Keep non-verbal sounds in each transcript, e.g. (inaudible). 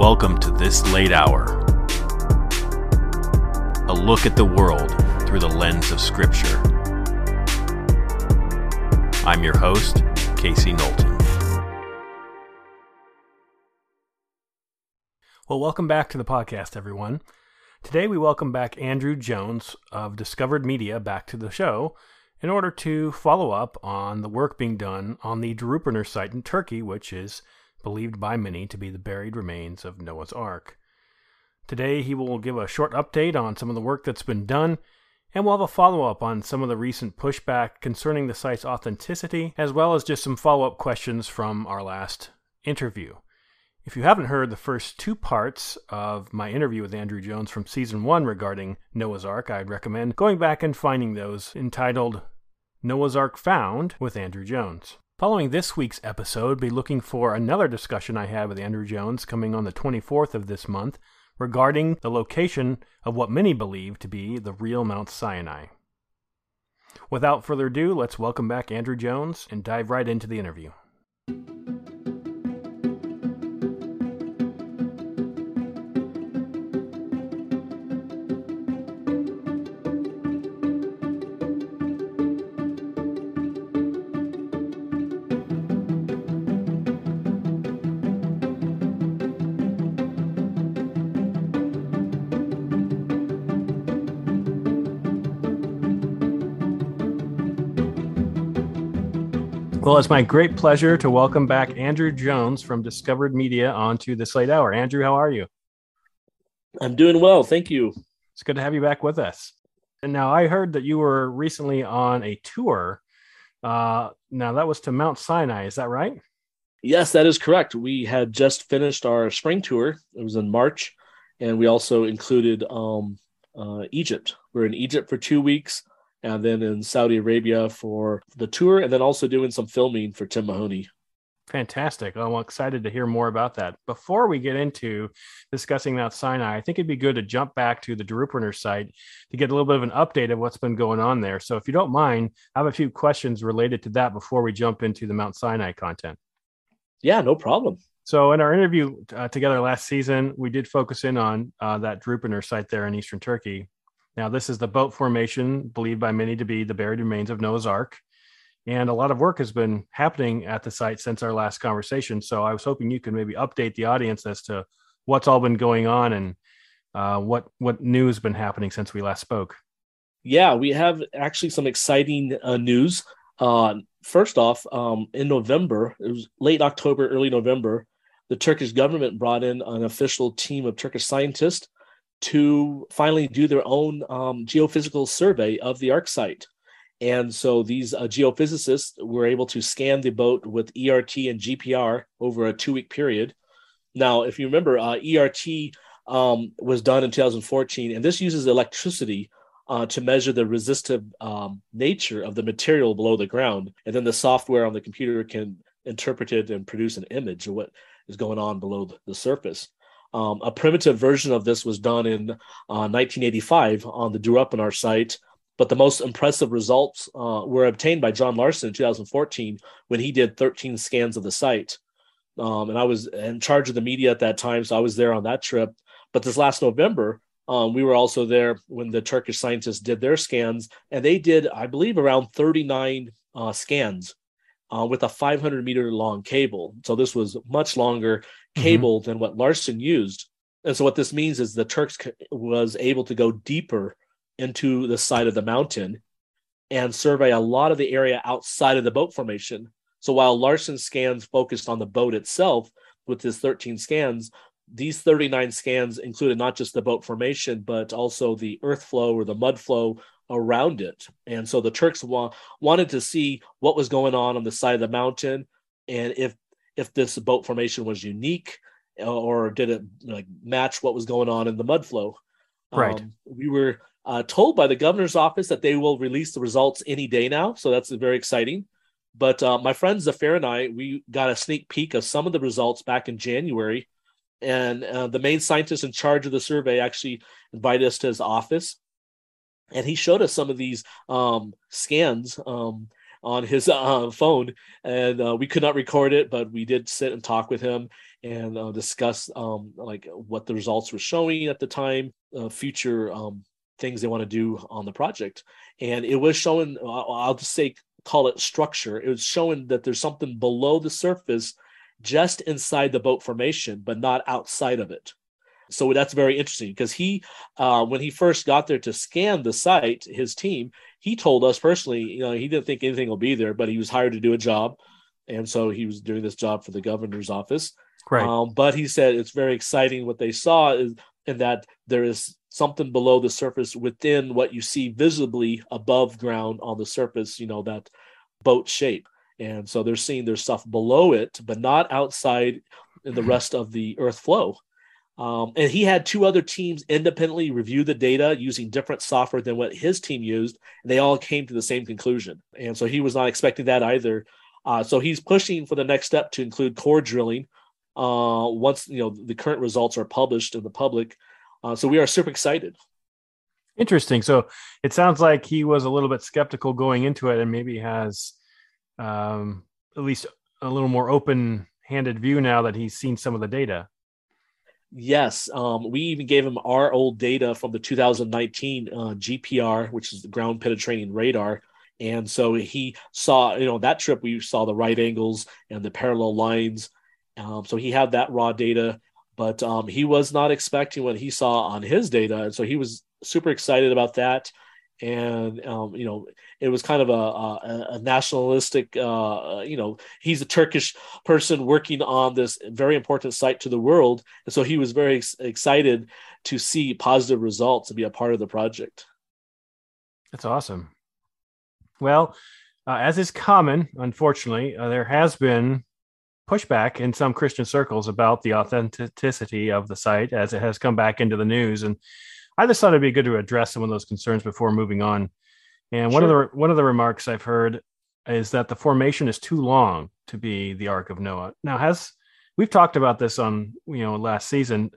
Welcome to This Late Hour, a look at the world through the lens of Scripture. I'm your host, Casey Knowlton. Well, welcome back to the podcast, everyone. Today we welcome back Andrew Jones of Discovered Media back to the show in order to follow up on the work being done on the Durupinar site in Turkey, which is believed by many to be the buried remains of Noah's Ark. Today, he will give a short update on some of the work that's been done, and we'll have a follow up on some of the recent pushback concerning the site's authenticity, as well as just some follow up questions from our last interview. If you haven't heard the first two parts of my interview with Andrew Jones from season one regarding Noah's Ark, I'd recommend going back and finding those entitled Noah's Ark Found with Andrew Jones. Following this week's episode, be looking for another discussion I had with Andrew Jones coming on the 24th of this month regarding the location of what many believe to be the real Mount Sinai. Without further ado, let's welcome back Andrew Jones and dive right into the interview. Well, it's my great pleasure to welcome back Andrew Jones from Discovered Media onto This Late Hour. Andrew, how are you? I'm doing well. Thank you. It's good to have you back with us. And now I heard that you were recently on a tour. Uh, now that was to Mount Sinai. Is that right? Yes, that is correct. We had just finished our spring tour. It was in March, and we also included um, uh, Egypt. We're in Egypt for two weeks and then in Saudi Arabia for the tour, and then also doing some filming for Tim Mahoney. Fantastic. I'm excited to hear more about that. Before we get into discussing Mount Sinai, I think it'd be good to jump back to the Durupinar site to get a little bit of an update of what's been going on there. So, if you don't mind, I have a few questions related to that before we jump into the Mount Sinai content. Yeah, no problem. So, in our interview uh, together last season, we did focus in on uh, that Durupinar site there in eastern Turkey. Now, this is the boat formation believed by many to be the buried remains of Noah's Ark. And a lot of work has been happening at the site since our last conversation. So I was hoping you could maybe update the audience as to what's all been going on and uh, what what news has been happening since we last spoke. Yeah, we have actually some exciting uh, news. Uh, first off, um, in November, it was late October, early November, the Turkish government brought in an official team of Turkish scientists to finally do their own um, geophysical survey of the ark site. And so these uh, geophysicists were able to scan the boat with ERT and GPR over a two week period. Now, if you remember, uh, ERT um, was done in 2014, and this uses electricity uh, to measure the resistive um, nature of the material below the ground. And then the software on the computer can interpret it and produce an image of what is going on below the surface. Um, a primitive version of this was done in uh, 1985 on the Durupinar site, but the most impressive results uh, were obtained by John Larson in 2014 when he did 13 scans of the site. Um, and I was in charge of the media at that time, so I was there on that trip. But this last November, um, we were also there when the Turkish scientists did their scans, and they did, I believe, around 39 uh, scans uh, with a 500 meter long cable. So this was much longer mm-hmm. cable mm-hmm. than what Larson used. And so what this means is the Turks was able to go deeper into the side of the mountain and survey a lot of the area outside of the boat formation. So while Larson's scans focused on the boat itself with his 13 scans, these 39 scans included not just the boat formation, but also the earth flow or the mud flow around it. And so the Turks wa- wanted to see what was going on on the side of the mountain and if if this boat formation was unique or did it like match what was going on in the mud flow. Right. Um, we were uh, told by the governor's office that they will release the results any day now, so that's very exciting. But uh, my friend Zafir and I, we got a sneak peek of some of the results back in January, and uh, the main scientist in charge of the survey actually invited us to his office and he showed us some of these um, scans um, on his (laughs) uh, phone, and uh, we could not record it, but we did sit and talk with him and uh, discuss um, like what the results were showing at the time, uh, future um, things they want to do on the project, and it was showing. I'll just say, call it structure. It was showing that there's something below the surface, just inside the boat formation, but not outside of it. So that's very interesting because he, uh, when he first got there to scan the site, his team, he told us personally, you know, he didn't think anything will be there, but he was hired to do a job, and so he was doing this job for the governor's office. Right. Um, but he said it's very exciting what they saw is and that there is something below the surface within what you see visibly above ground on the surface. You know that boat shape, and so they're seeing there's stuff below it, but not outside in the rest of the Earth flow. Um, and he had two other teams independently review the data using different software than what his team used, and they all came to the same conclusion. And so he was not expecting that either. Uh, so he's pushing for the next step to include core drilling uh, once you know the current results are published in the public. Uh, so we are super excited. Interesting. So it sounds like he was a little bit skeptical going into it, and maybe has um, at least a little more open-handed view now that he's seen some of the data. Yes, um, we even gave him our old data from the 2019 uh, GPR, which is the ground penetrating radar. And so he saw, you know, that trip we saw the right angles and the parallel lines. Um, so he had that raw data, but um, he was not expecting what he saw on his data. And so he was super excited about that and um, you know it was kind of a, a, a nationalistic uh, you know he's a turkish person working on this very important site to the world. And so he was very ex- excited to see positive results and be a part of the project. That's awesome. Well uh, as is common unfortunately uh, there has been pushback in some christian circles about the authenticity of the site as it has come back into the news. And I just thought it'd be good to address some of those concerns before moving on. And one of the one of the remarks I've heard is that the formation is too long to be the Ark of Noah. Now, has we've talked about this on you know last season.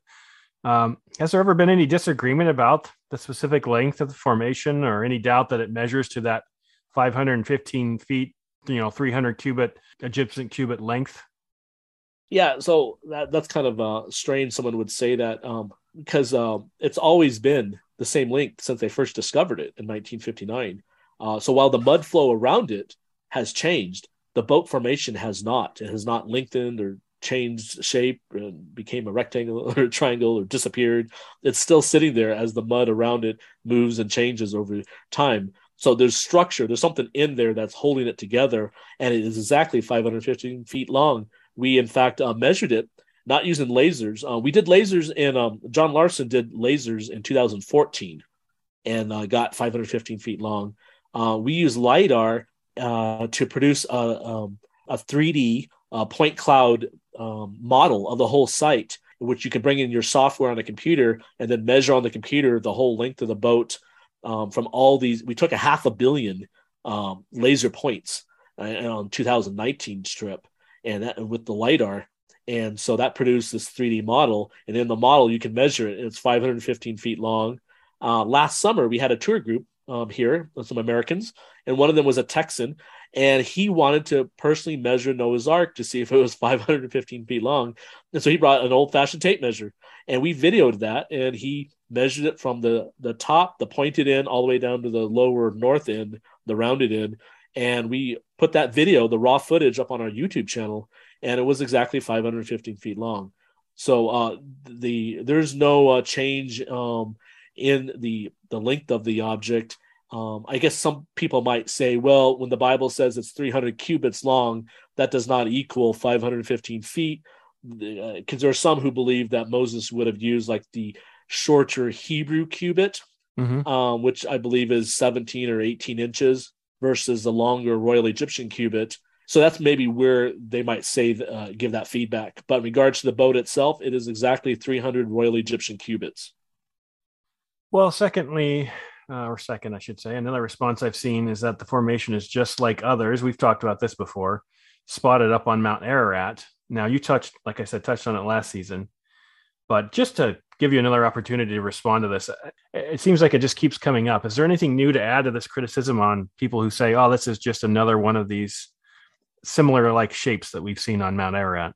Um, has there ever been any disagreement about the specific length of the formation, or any doubt that it measures to that 515 feet, you know, 300 cubit Egyptian cubit length? Yeah, so that that's kind of uh, strange. Someone would say that. Um, because um, it's always been the same length since they first discovered it in 1959. Uh, so while the mud flow around it has changed, the boat formation has not. It has not lengthened or changed shape and became a rectangle (laughs) or a triangle or disappeared. It's still sitting there as the mud around it moves and changes over time. So there's structure, there's something in there that's holding it together, and it is exactly 515 feet long. We, in fact, uh, measured it not using lasers. Uh, we did lasers, and um, John Larson did lasers in 2014 and uh, got 515 feet long. Uh, we use LIDAR uh, to produce a, um, a 3D uh, point cloud um, model of the whole site, which you can bring in your software on a computer and then measure on the computer the whole length of the boat um, from all these. We took a half a billion um, laser points uh, on 2019 strip, and that, with the LIDAR and so that produced this 3D model. And in the model, you can measure it. It's 515 feet long. Uh, last summer, we had a tour group um, here some Americans, and one of them was a Texan, and he wanted to personally measure Noah's Ark to see if it was (laughs) 515 feet long. And so he brought an old fashioned tape measure, and we videoed that, and he measured it from the the top, the pointed end, all the way down to the lower north end, the rounded end, and we put that video, the raw footage, up on our YouTube channel and it was exactly 515 feet long. So uh, the there's no uh, change um, in the the length of the object. Um, I guess some people might say, well, when the Bible says it's 300 cubits long, that does not equal 515 feet, because uh, there are some who believe that Moses would have used like the shorter Hebrew cubit, mm-hmm. um, which I believe is 17 or 18 inches, versus the longer Royal Egyptian cubit, so that's maybe where they might say uh, give that feedback. But in regards to the boat itself, it is exactly 300 Royal Egyptian cubits. Well, secondly, uh, or second, I should say, another response I've seen is that the formation is just like others. We've talked about this before, spotted up on Mount Ararat. Now, you touched, like I said, touched on it last season. But just to give you another opportunity to respond to this, it seems like it just keeps coming up. Is there anything new to add to this criticism on people who say, "Oh, this is just another one of these similar like shapes that we've seen on Mount Ararat"?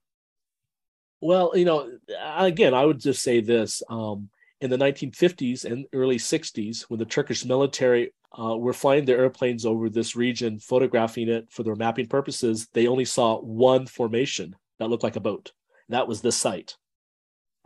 Well, you know, again, I would just say this: um, in the 1950s and early 60s, when the Turkish military uh, were flying their airplanes over this region, photographing it for their mapping purposes, they only saw one formation that looked like a boat. That was this site.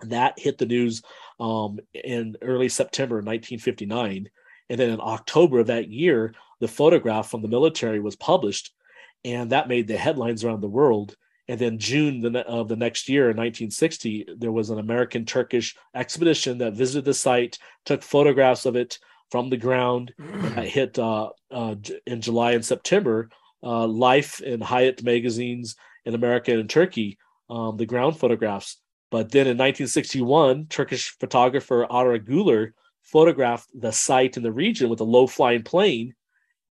And that hit the news um, in early September 1959. And then in October of that year, the photograph from the military was published, and that made the headlines around the world. And then June of the next year, in 1960, there was an American Turkish expedition that visited the site, took photographs of it from the ground. (clears throat) that hit uh, uh, in July and September. Uh, Life and Hayat magazines in America and Turkey, um, the ground photographs. But then in 1961, Turkish photographer Ara Güler photographed the site in the region with a low flying plane,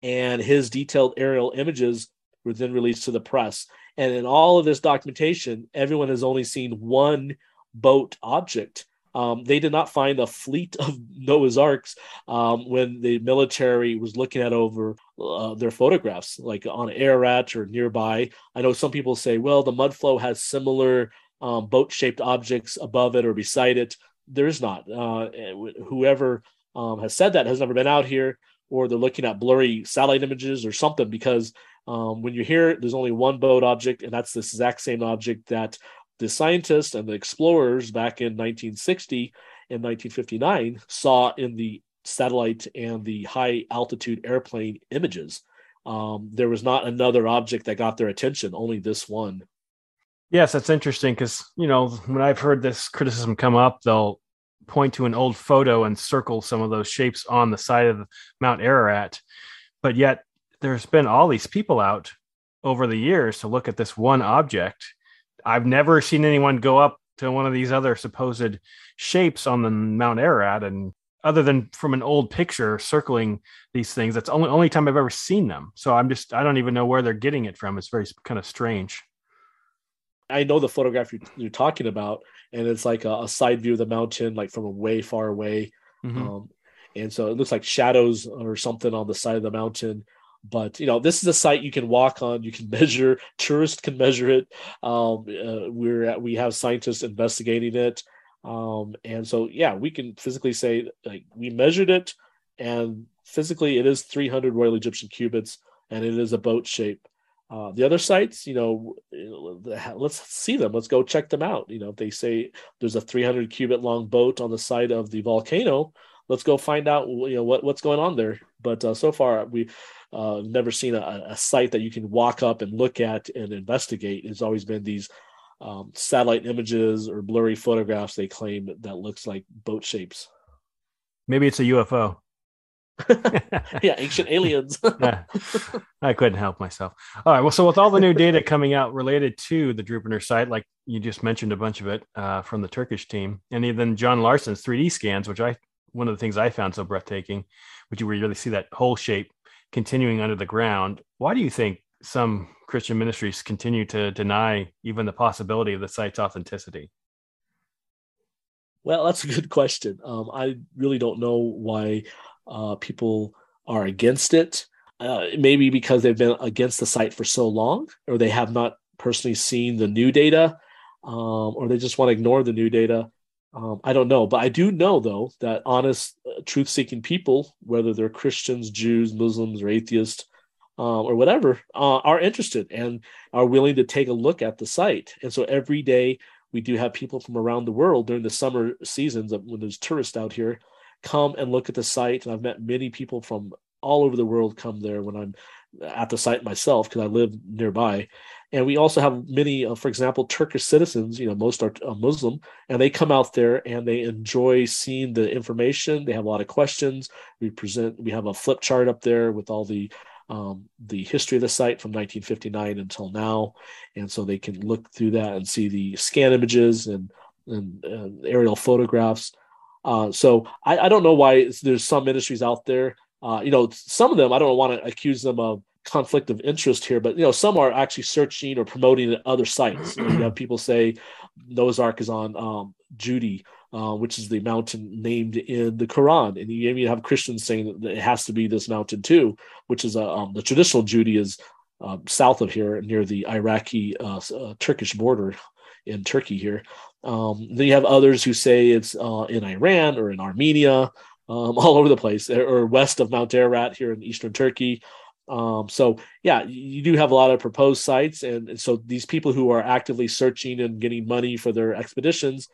and his detailed aerial images were then released to the press. And in all of this documentation, everyone has only seen one boat object. Um, they did not find a fleet of (laughs) Noah's Arks um, when the military was looking at over uh, their photographs, like on Ararat or nearby. I know some people say, well, the mud flow has similar um, boat shaped objects above it or beside it. There is not. Uh, whoever um, has said that has never been out here, or they're looking at blurry satellite images or something because um, when you hear it, there's only one boat object, and that's this exact same object that the scientists and the explorers back in 1960 and 1959 saw in the satellite and the high altitude airplane images. Um, there was not another object that got their attention, only this one. Yes, that's interesting because, you know, when I've heard this criticism come up, they'll point to an old photo and circle some of those shapes on the side of Mount Ararat. But yet, there's been all these people out over the years to look at this one object. I've never seen anyone go up to one of these other supposed shapes on the Mount Ararat and other than from an old picture circling these things that's only only time I've ever seen them. So I'm just I don't even know where they're getting it from. It's very kind of strange. I know the photograph you're, you're talking about, and it's like a, a, side view of the mountain, like from a way far away. Mm-hmm. Um, and so it looks like shadows or something on the side of the mountain but you know this is a site you can walk on you can (laughs) measure tourists can measure it. Um, uh, we're at, we have scientists investigating it. Um, and so yeah we can physically say like we measured it and physically it is 300 royal egyptian cubits and it is a boat shape. Uh, the other sites you know let's see them. Let's go check them out. You know if they say there's a 300 cubit long boat on the side of the volcano let's go find out you know what, what's going on there. But uh, so far we uh, never seen a, a, site that you can walk up and look at and investigate. It's always been these um, satellite images or blurry photographs they claim that looks like boat shapes. Maybe it's a UFO. (laughs) yeah, ancient aliens. (laughs) yeah, I couldn't help myself. All right. Well, so with all the new data coming out related to the Durupinar site, like you just mentioned a bunch of it uh, from the Turkish team, and even John Larson's 3D scans, which I one of the things I found so breathtaking, which you really see that whole shape continuing under the ground. Why do you think some Christian ministries continue to deny even the possibility of the site's authenticity? Well, that's a good question. Um, I really don't know why uh, people are against it. Uh, maybe because they've been against the site for so long, or they have not personally seen the new data, um, or they just want to ignore the new data. Um, I don't know, but I do know though that honest, uh, truth-seeking people, whether they're Christians, Jews, Muslims, or atheists, uh, or whatever, uh, are interested and are willing to take a look at the site. And so every day we do have people from around the world during the summer seasons when there's tourists out here come and look at the site. And I've met many people from all over the world come there when I'm at the site myself because I live nearby. And we also have many, uh, for example, Turkish citizens, you know, most are uh, Muslim, and they come out there and they enjoy seeing the information. They have a lot of questions. We present, we have a flip chart up there with all the um, the history of the site from 1959 until now, and so they can look through that and see the scan images and and, and aerial photographs. Uh, so I, I, don't know why there's some ministries out there. Uh, you know, some of them I don't want to accuse them of conflict of interest here, but you know, some are actually searching or promoting other sites. You, have people say Noah's Ark is on um, Judi, uh, which is the mountain named in the Quran. And you even have Christians saying that it has to be this mountain too, which is uh, um, the traditional Judi is uh, south of here near the Iraqi uh, uh, Turkish border in Turkey here. Um, then you have others who say it's uh, in Iran or in Armenia, um, (laughs) all over the place, or west of Mount Ararat here in eastern Turkey. Um, so yeah, you do have a lot of proposed sites, and, and, so these people who are actively searching and getting money for their expeditions,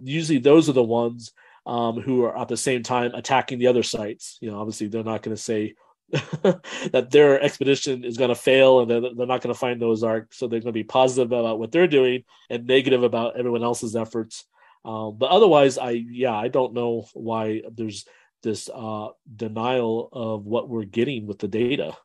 usually those are the ones um, who are at the same time attacking the other sites. You know, obviously they're not going to say (laughs) that their expedition is going to fail and they're, they're not going to find Noah's Ark, so they're going to be positive about what they're doing and negative about everyone else's efforts. Um, but otherwise, I yeah, I don't know why there's this uh, denial of what we're getting with the data.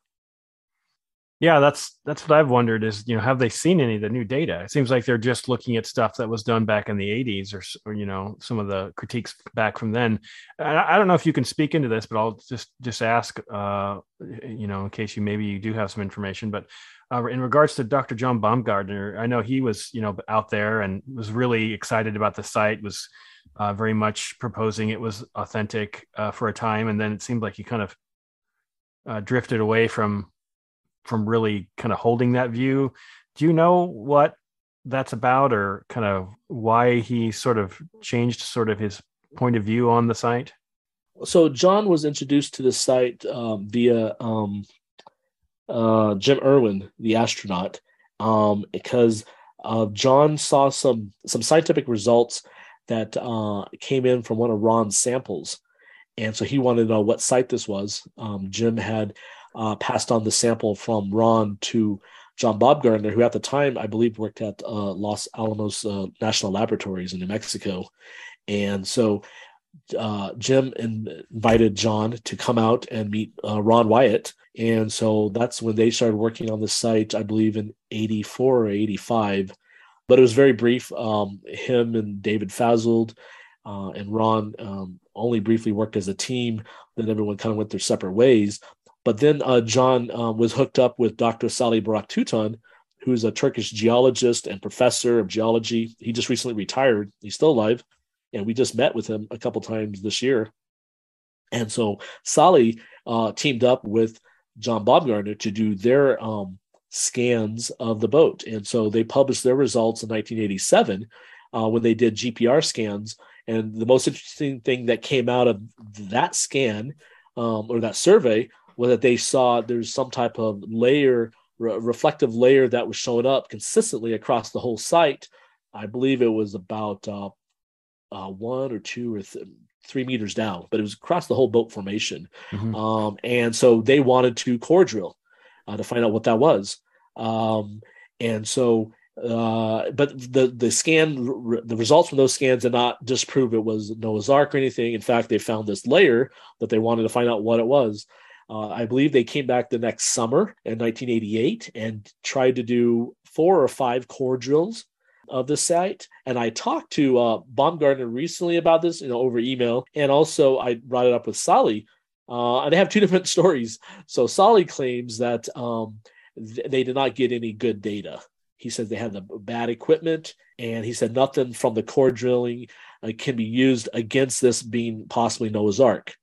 Yeah, that's that's what I've wondered is, you know, have they seen any of the new data? It seems like they're just looking at stuff that was done back in the 80s or, or you know, some of the critiques back from then. I, I, don't know if you can speak into this, but I'll just just ask uh, you know, in case you maybe you do have some information, but uh, in regards to Dr. John Baumgardner, I know he was, you know, out there and was really excited about the site, was uh, very much proposing it was authentic uh, for a time, and then it seemed like he kind of uh, drifted away from from really kind of holding that view. Do you know what that's about or kind of why he sort of changed sort of his point of view on the site? So John was introduced to the site um, via um, uh, Jim Irwin, the astronaut, um, because uh, John saw some some scientific results that uh, came in from one of Ron's samples, and so he wanted to know what site this was. Um, Jim had uh, passed on the sample from Ron to John Baumgardner, who at the time I believe worked at uh, Los Alamos uh, National Laboratories in New Mexico, and so uh, Jim invited John to come out and meet uh, Ron Wyatt, and so that's when they started working on the site. I believe in '84 or '85, but it was very brief. Um, him and David Fasold uh, and Ron um, only briefly worked as a team. Then everyone kind of went their separate ways. But then uh, John um, was hooked up with Dr. Salih Tutan, who's a Turkish geologist and professor of geology. He just recently retired. He's still alive. And we just met with him a couple times this year. And so Salih uh, teamed up with John Baumgardner to do their um, scans of the boat. And so they published their results in 1987 uh, when they did GPR scans. And the most interesting thing that came out of that scan um, or that survey was that they saw there's some type of layer, re- reflective layer that was showing up consistently across the whole site. I believe it was about uh, uh, one or two or th- three meters down, but it was across the whole boat formation. Mm-hmm. Um, and so they wanted to core drill uh, to find out what that was. Um, and so, uh, but the the scan, the results from those scans did not disprove it was Noah's Ark or anything. In fact, they found this layer that they wanted to find out what it was. Uh, I believe they came back the next summer in 1988 and tried to do four or five core drills of the site. And I talked to uh, Baumgardner recently about this, you know, over email, and also I brought it up with Salih. Uh, and they have two (laughs) different stories. So Salih claims that um, th- they did not get any good data. He said they had the bad equipment, and he said nothing from the core drilling uh, can be used against this being possibly Noah's Ark.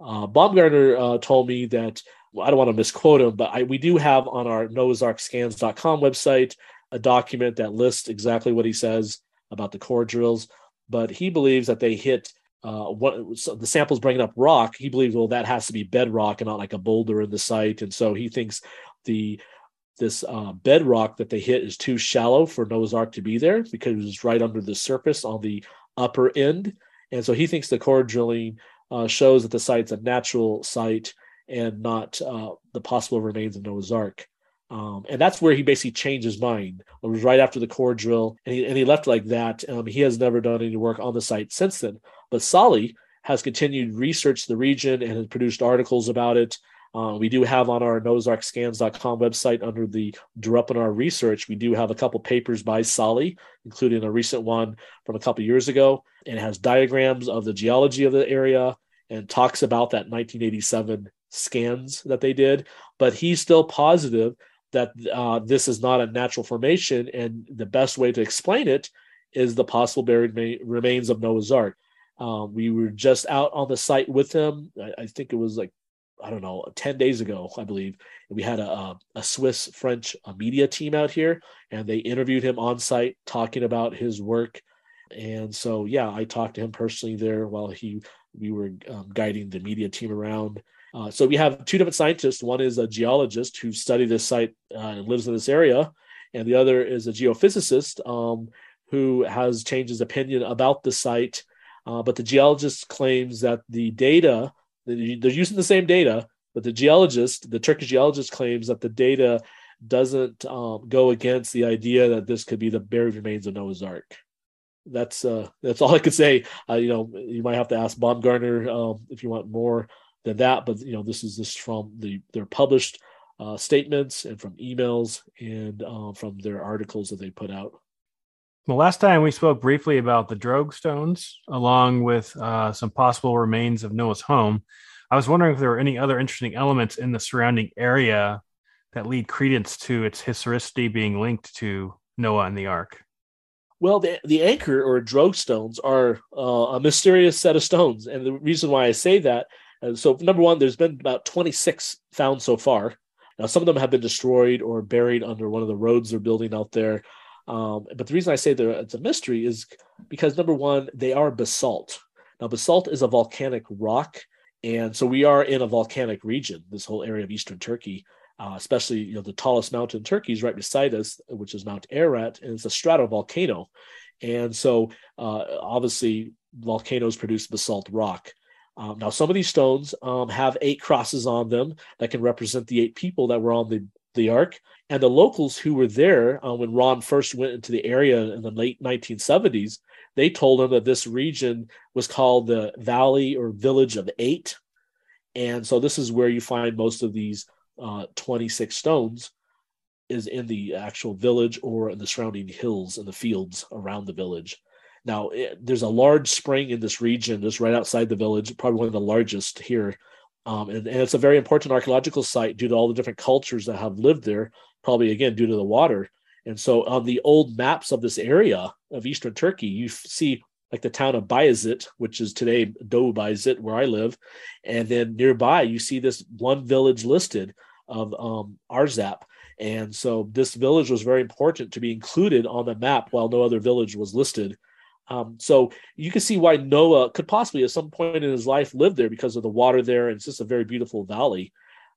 Uh, Baumgardner uh, told me that well, I don't want to misquote him, but I, we do have on our noahsarkscans.com website a document that lists exactly what he says about the core drills. But he believes that they hit uh, what so the samples bringing up rock. He believes well that has to be bedrock and not like a boulder in the site, and so he thinks the this uh, bedrock that they hit is too shallow for Noah's Ark to be there because it's right under the surface on the upper end, and so he thinks the core drilling uh, shows that the site's a natural site and not uh, the possible remains of Noah's Ark. Um, and that's where he basically changed his mind. It was right after the core drill, and he, and he left like that. Um, he has never done any work on the site since then. But Salih has continued research the region and has produced articles about it. Uh, we do have on our noahsarkscans.com website under the Durupinar research, we do have a couple papers by Salih, including a recent one from a couple years ago. And it has diagrams of the geology of the area and talks about that 1987 scans that they did. But he's still positive that uh, this is not a natural formation. And the best way to explain it is the possible buried ma- remains of Noah's Ark. Um, we were just out on the site with him. I, I, think it was like, I don't know, 10 days ago, I believe. We had a, a Swiss French media team out here, and they interviewed him on site talking about his work. And so, yeah, I talked to him personally there while he we were um, guiding the media team around. Uh, so we have two different scientists. One is a geologist who studied this site uh, and lives in this area, and the other is a geophysicist um, who has changed his opinion about the site. Uh, but the geologist claims that the data, they're using the same data, but the geologist, the Turkish geologist, claims that the data doesn't um, go against the idea that this could be the buried remains of Noah's Ark. That's uh, that's all I could say. Uh, you know, you might have to ask Baumgardner um, if you want more than that, but you know, this is this from the their published uh, statements and from emails and uh, from their articles that they put out. Well, last time we spoke briefly about the Drogue stones, along with uh, some possible remains of Noah's home. I was wondering if there were any other interesting elements in the surrounding area that lead credence to its historicity being linked to Noah and the Ark. Well, the, the anchor or Drogue stones are uh, a mysterious set of stones. And the reason why I say that, uh, so number one, there's been about 26 found so far. Now, some of them have been destroyed or buried under one of the roads they're building out there. Um, but the reason I say that it's a mystery is because number one, they are basalt. Now, basalt is a volcanic rock, and so we are in a volcanic region. This whole area of eastern Turkey, uh, especially you know the tallest mountain in Turkey is right beside us, which is Mount Ararat, and it's a stratovolcano. And so, uh, obviously, volcanoes produce basalt rock. Um, now, some of these stones um, have eight crosses on them that can represent the eight people that were on the, the ark. And the locals who were there uh, when Ron first went into the area in the late 1970s, they told him that this region was called the Valley or Village of Eight. And so, this is where you find most of these uh, 26 stones is in the actual village or in the surrounding hills and the fields around the village. Now, it, there's a large spring in this region, just right outside the village, probably one of the largest here. Um, and, and, it's a very important archaeological site due to all the different cultures that have lived there, probably again due to the water. And so on the old maps of this area of eastern Turkey, you see like the town of Bayazit, which is today Doğu Bayazit, where I live. And then nearby, you see this one village listed of um, Arzap. And so this village was very important to be included on the map while no other village was listed. Um, so you can see why Noah could possibly at some point in his life live there because of the water there. And it's just a very beautiful valley.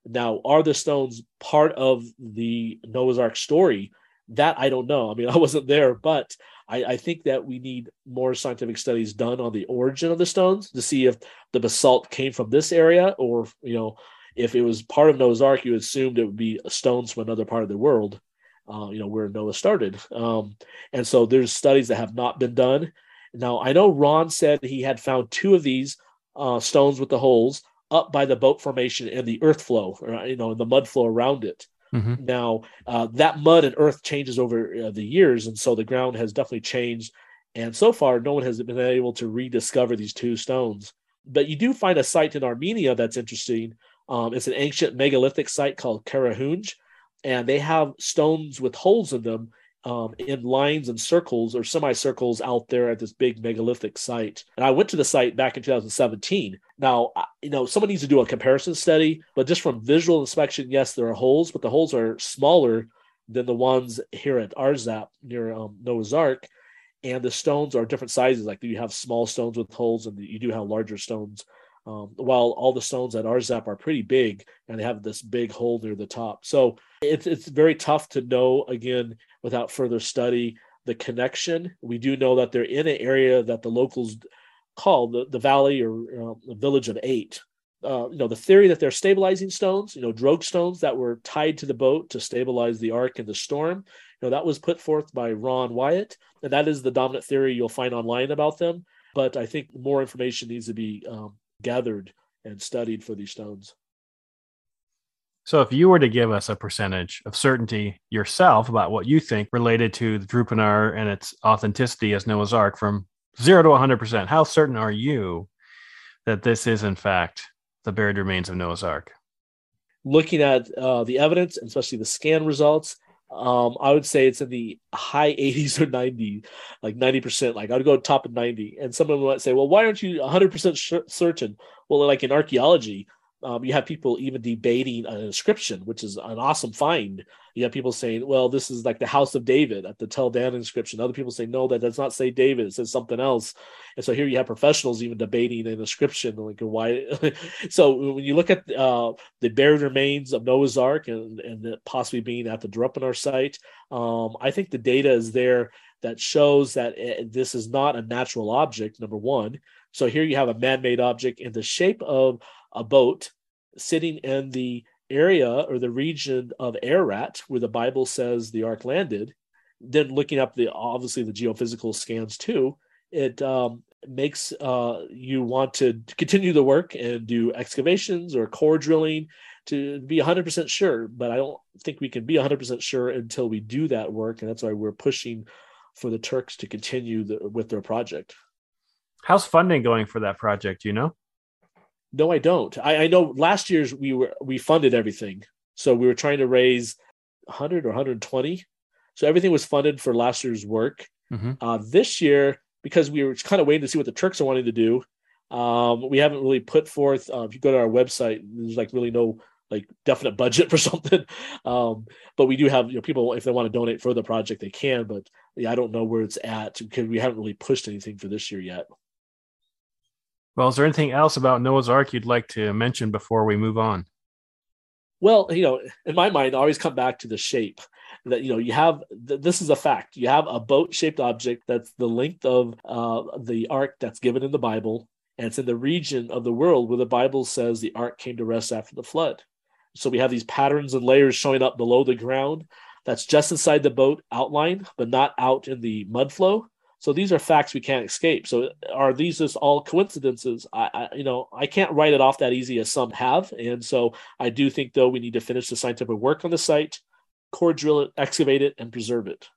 Now, are the stones part of the Noah's Ark story? That I don't know. I mean, (laughs) I wasn't there, but I, I, think that we need more scientific studies done on the origin of the stones to see if the basalt came from this area or, you know, if it was part of Noah's Ark, you assumed it would be stones from another part of the world, uh, you know, where Noah started. Um, and so there's studies that have not been done. Now, I know Ron said he had found two of these uh, stones with the holes up by the boat formation and the earth flow, or, you know, the mud flow around it. Mm-hmm. Now, uh, that mud and earth changes over uh, the years, and so the ground has definitely changed. And so far, no one has been able to rediscover these two stones. But you do find a site in Armenia that's interesting um, it's an ancient megalithic site called Karahunj, and they have stones with holes in them um, in lines and circles or semicircles out there at this big megalithic site. And I went to the site back in 2017. Now, you know, someone needs to do a comparison study, but just from visual inspection, yes, there are holes, but the holes are smaller than the ones here at Arzap near um, Noah's Ark. And the stones are different sizes. Like you have small stones with holes, and you do have larger stones um, while all the stones at Arzap are pretty big and they have this big hole near the top. So it's it's very tough to know again without further study the connection. We do know that they're in an area that the locals call the, the valley or uh, the village of eight. Uh, you know the theory that they're stabilizing stones, you know, drogue stones that were tied to the boat to stabilize the ark in the storm. You know that was put forth by Ron Wyatt, and that is the dominant theory you'll find online about them. But I think more information needs to be um, gathered and studied for these stones. So, if you were to give us a percentage of certainty yourself about what you think related to the Durupinar and its authenticity as Noah's Ark from zero to 100%, how certain are you that this is, in fact, the buried remains of Noah's Ark? Looking at uh, the evidence, and especially the scan results, Um, I would say it's in the high 80s or 90, like 90%. Like I'd go top of 90. And someone might say, well, why aren't you 100% certain? Well, like in archaeology, um, you have people even debating an inscription, which is an awesome find. You have people saying, well, this is like the house of David at the Tel Dan inscription. Other people say, no, that does not say David. It says something else. And so here you have professionals even debating an inscription. Like, why? (laughs) so when you look at uh, the buried remains of Noah's Ark and, and possibly being at the Durupinar site, um, I think the data is there that shows that it, this is not a natural object, number one. So here you have a man made object in the shape of a boat sitting in the area or the region of Ararat, where the Bible says the ark landed, then looking up the obviously the geophysical scans too, it um, makes uh, you want to continue the work and do excavations or core drilling to be 100% sure. But I don't think we can be 100% sure until we do that work, and that's why we're pushing for the Turks to continue the, with their project. How's funding going for that project? You know? No, I don't. I, I know last year's we were we funded everything, so we were trying to raise 100 or 120. So everything was funded for last year's work. Mm-hmm. Uh, this year, because we were kind of waiting to see what the Turks are wanting to do, um, we haven't really put forth. Uh, if you go to our website, there's like really no like definite budget (laughs) for something. Um, but we do have you know people if they want to donate for the project they can. But yeah, I don't know where it's at because we haven't really pushed anything for this year yet. Well, is there anything else about Noah's Ark you'd like to mention before we move on? Well, you know, in my mind, I always come back to the shape. That you know, you have this is a fact. You have a boat-shaped object that's the length of uh, the ark that's given in the Bible, and it's in the region of the world where the Bible says the ark came to rest after the flood. So we have these patterns and layers showing up below the ground. That's just inside the boat outline, but not out in the mud flow. So these are facts we can't escape. So are these just all coincidences? I, I, you know I can't write it off that easy as some have, and so I do think though we need to finish the scientific work on the site, core drill it, excavate it, and preserve it.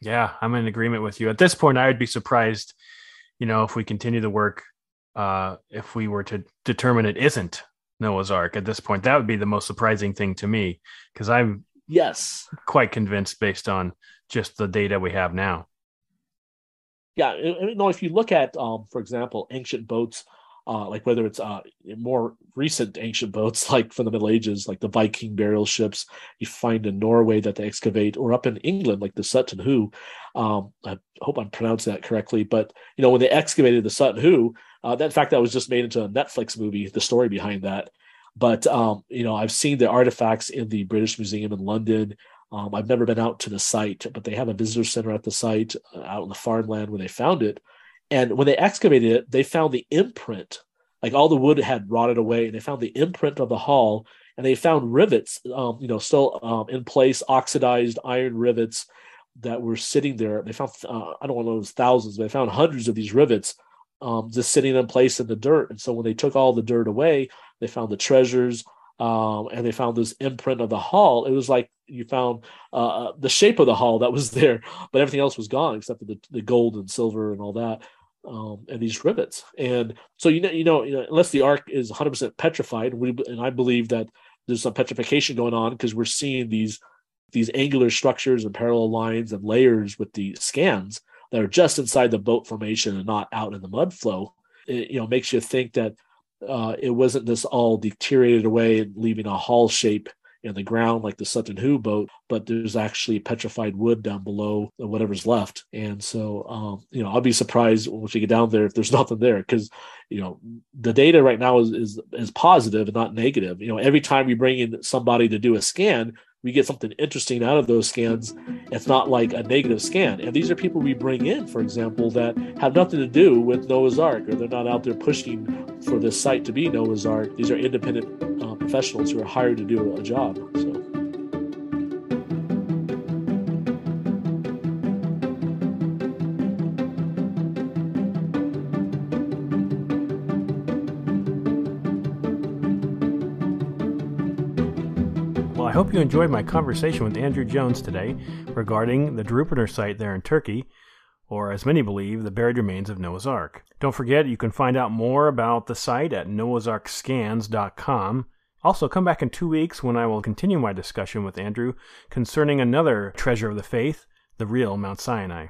Yeah, I'm in agreement with you. At this point, I would be surprised, you know, if we continue the work, uh, if we were to determine it isn't Noah's Ark at this point, that would be the most surprising thing to me because I'm yes quite convinced based on just the data we have now. Yeah, you know, if you look at, um, for example, ancient boats, uh, like whether it's uh, more recent ancient boats, (laughs) like from the Middle Ages, like the Viking burial ships you find in Norway that they excavate, or up in England, like the Sutton Hoo. Um, I hope I'm pronouncing that correctly, but you know, when they excavated the Sutton Hoo, uh, that in fact that was just made into a Netflix movie. The story behind that, but um, you know, I've seen the artifacts in the British Museum in London. Um, I've never been out to the site, but they have a visitor center at the site uh, out in the farmland where they found it. And when they excavated it, they found the imprint, like all the wood had rotted away, and they found the imprint of the hall, and they found rivets, um, you know, still um, in place, oxidized iron rivets that were sitting there. They found, uh, I don't know, it was thousands, but they found hundreds of these rivets um, just sitting in place in the dirt. And so when they took all the dirt away, they found the treasures, um, and they found this imprint of the hall. It was like you found uh, uh, the shape of the hall that was (laughs) there, but everything else was gone except for the, the gold and silver and all that, um, and these rivets. And so you know, you know, unless the ark is 100% petrified, we, and I believe that there's some petrification going on because we're seeing these these angular structures and parallel lines and layers with the scans that are just inside the boat formation and not out in the mud flow. It you know makes you think that uh, it wasn't this all deteriorated away and leaving a hull shape in the ground like the Sutton Hoo boat, but there's actually petrified wood down below whatever's left. And so, um, you know, I'll be surprised once you get down there if there's (laughs) nothing there because, you know, the data right now is, is is positive and not negative. You know, every time we bring in somebody to do a scan, we get something interesting out of those scans. It's not like a negative scan. And these are people we bring in, for example, that have nothing to do with Noah's Ark, or they're not out there pushing for this site to be Noah's Ark. These are independent uh, professionals who are hired to do a job. So. I hope you enjoyed my conversation with Andrew Jones today regarding the Durupinar site there in Turkey, or as many believe, the buried remains of Noah's Ark. Don't forget, you can find out more about the site at noahsarkscans.com, Also, come back in two weeks when I will continue my discussion with Andrew concerning another treasure of the faith, the real Mount Sinai.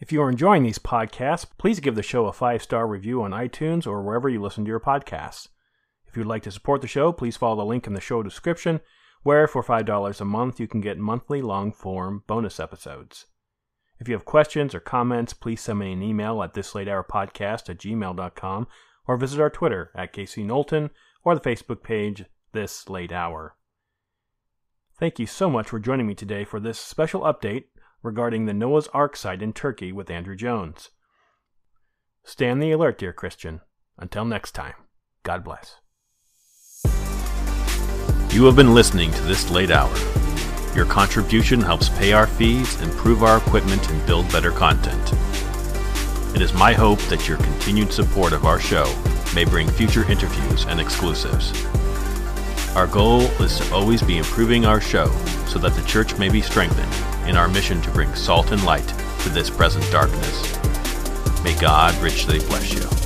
If you are enjoying these podcasts, please give the show a five star review on iTunes or wherever you listen to your podcasts. If you'd like to support the show, please follow the link in the show description, where for $5 a month you can get monthly long form bonus episodes. If you have questions or comments, please send me an email at thislatehourpodcast at gmail.com or visit our Twitter at Casey Knowlton or the Facebook page This Late Hour. Thank you so much for joining me today for this special update regarding the Noah's Ark site in Turkey with Andrew Jones. Stand the alert, dear Christian. Until next time, God bless. You have been listening to This Late Hour. Your contribution helps pay our fees, improve our equipment, and build better content. It is my hope that your continued support of our show may bring future interviews and exclusives. Our goal is to always be improving our show so that the church may be strengthened in our mission to bring salt and light to this present darkness. May God richly bless you.